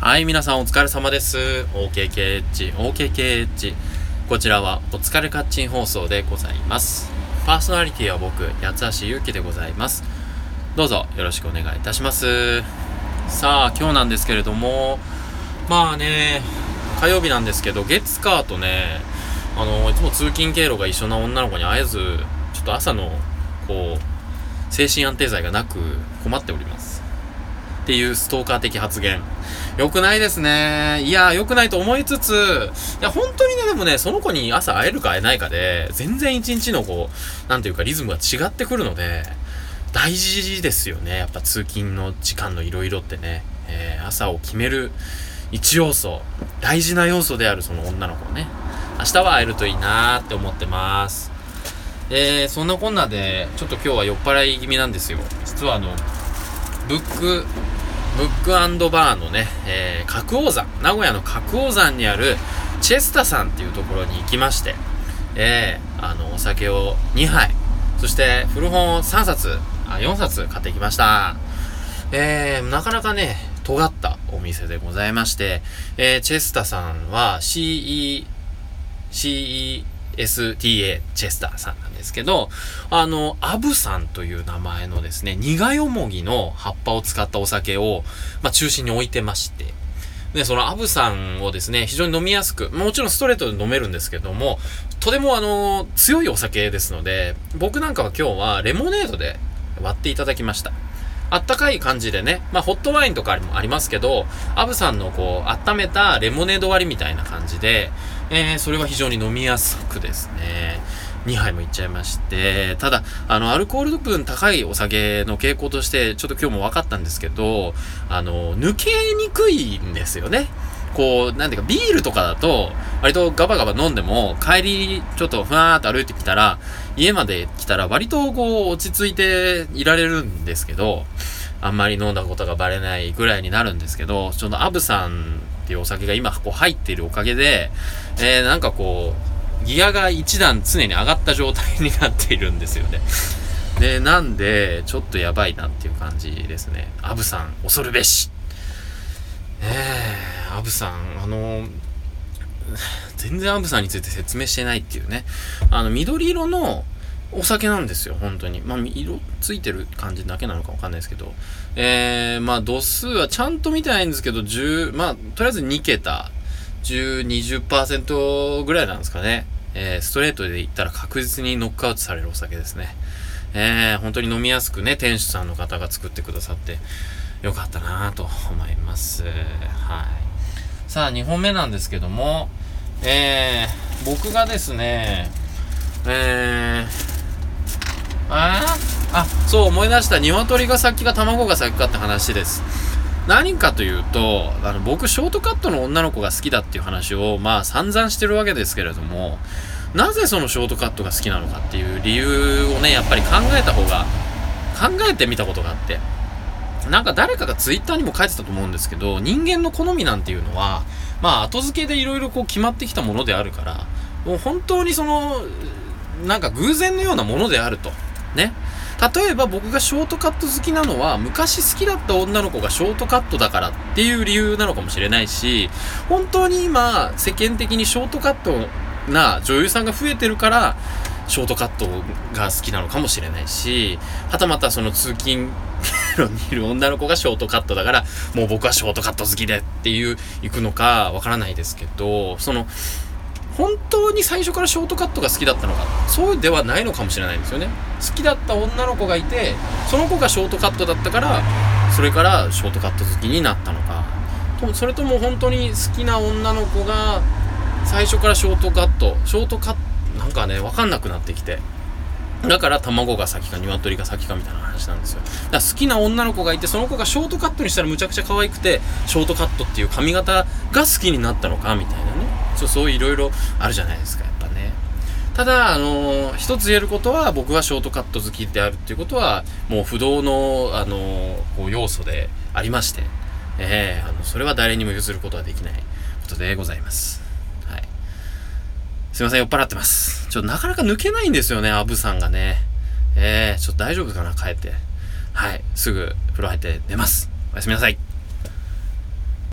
はい、皆さんお疲れ様です。OKKH、OKKH。こちらはお疲れカッチン放送でございます。パーソナリティは僕、八橋ゆうきでございます。どうぞよろしくお願いいたします。さあ、今日なんですけれども、まあね、火曜日なんですけど、月火とね、あの、いつも通勤経路が一緒な女の子に会えず、ちょっと朝の、こう、精神安定剤がなく困っております。っていうストーカー的発言。良くないですね。いや、良くないと思いつつ、いや、本当にね、でもね、その子に朝会えるか会えないかで、全然一日のこう、なんていうかリズムが違ってくるので、大事ですよね。やっぱ通勤の時間のいろいろってね、えー、朝を決める一要素、大事な要素であるその女の子をね、明日は会えるといいなーって思ってます。えー、そんなこんなで、ちょっと今日は酔っ払い気味なんですよ。実はあの、ブックブックバーのね、えー、角王山、名古屋の角王山にあるチェスタさんっていうところに行きまして、えー、あの、お酒を2杯、そして古本を3冊、あ、4冊買ってきました。えー、なかなかね、尖ったお店でございまして、えー、チェスタさんは CE、CE、STA チェスターさんなんですけど、あの、アブさんという名前のですね、苦よもぎの葉っぱを使ったお酒を、まあ、中心に置いてまして、で、そのアブさんをですね、非常に飲みやすく、もちろんストレートで飲めるんですけども、とてもあの、強いお酒ですので、僕なんかは今日はレモネードで割っていただきました。あったかい感じでね、まあ、ホットワインとかもありますけど、アブさんのこう、温めたレモネード割りみたいな感じで、えー、それは非常に飲みやすくですね、2杯もいっちゃいまして、ただ、あの、アルコール分高いお酒の傾向として、ちょっと今日も分かったんですけど、あの、抜けにくいんですよね。こう、なんていうか、ビールとかだと、割とガバガバ飲んでも、帰り、ちょっとふわーっと歩いてきたら、家まで来たら、割とこう、落ち着いていられるんですけど、あんまり飲んだことがバレないぐらいになるんですけど、ちょっとアブさんっていうお酒が今こう入っているおかげで、えー、なんかこう、ギアが一段常に上がった状態になっているんですよね。で、なんで、ちょっとやばいなっていう感じですね。アブさん、恐るべし。えー、アブさん、あの全然アブさんについて説明してないっていうね。あの、緑色の、お酒なんですよ、本当に。まあ、色ついてる感じだけなのかわかんないですけど。えー、まあ、度数はちゃんと見てないんですけど、10、まあ、とりあえず2桁、10、20%ぐらいなんですかね。えー、ストレートで言ったら確実にノックアウトされるお酒ですね。えー、本当に飲みやすくね、店主さんの方が作ってくださって、よかったなぁと思います。はい。さあ、2本目なんですけども、えー、僕がですね、えー、そう思い出した。鶏が先か卵が先かって話です。何かというと、あの、僕、ショートカットの女の子が好きだっていう話を、まあ、散々してるわけですけれども、なぜそのショートカットが好きなのかっていう理由をね、やっぱり考えた方が、考えてみたことがあって、なんか誰かがツイッターにも書いてたと思うんですけど、人間の好みなんていうのは、まあ、後付けでいろいろこう決まってきたものであるから、もう本当にその、なんか偶然のようなものであると。ね。例えば僕がショートカット好きなのは、昔好きだった女の子がショートカットだからっていう理由なのかもしれないし、本当に今、世間的にショートカットな女優さんが増えてるから、ショートカットが好きなのかもしれないし、はたまたその通勤路にいる女の子がショートカットだから、もう僕はショートカット好きでっていう、行くのかわからないですけど、その、本当に最初からショートカットが好きだったのかそうではないのかもしれないんですよね好きだった女の子がいてその子がショートカットだったからそれからショートカット好きになったのかとそれとも本当に好きな女の子が最初からショートカットショートカットなんかね分かんなくなってきてだから卵が先か鶏が先かみたいな話なんですよ。だから好きな女の子がいて、その子がショートカットにしたらむちゃくちゃ可愛くて、ショートカットっていう髪型が好きになったのかみたいなね。そうそういろいろあるじゃないですか、やっぱね。ただ、あのー、一つ言えることは、僕がショートカット好きであるっていうことは、もう不動の、あのー、こう要素でありまして、ええー、あの、それは誰にも譲ることはできないことでございます。はい。すいません、酔っ払ってます。ちょっとなかなか抜けないんですよね、アブさんがね。ええ、ちょっと大丈夫かな、帰って。はい。すぐ風呂入って寝ます。おやすみなさい。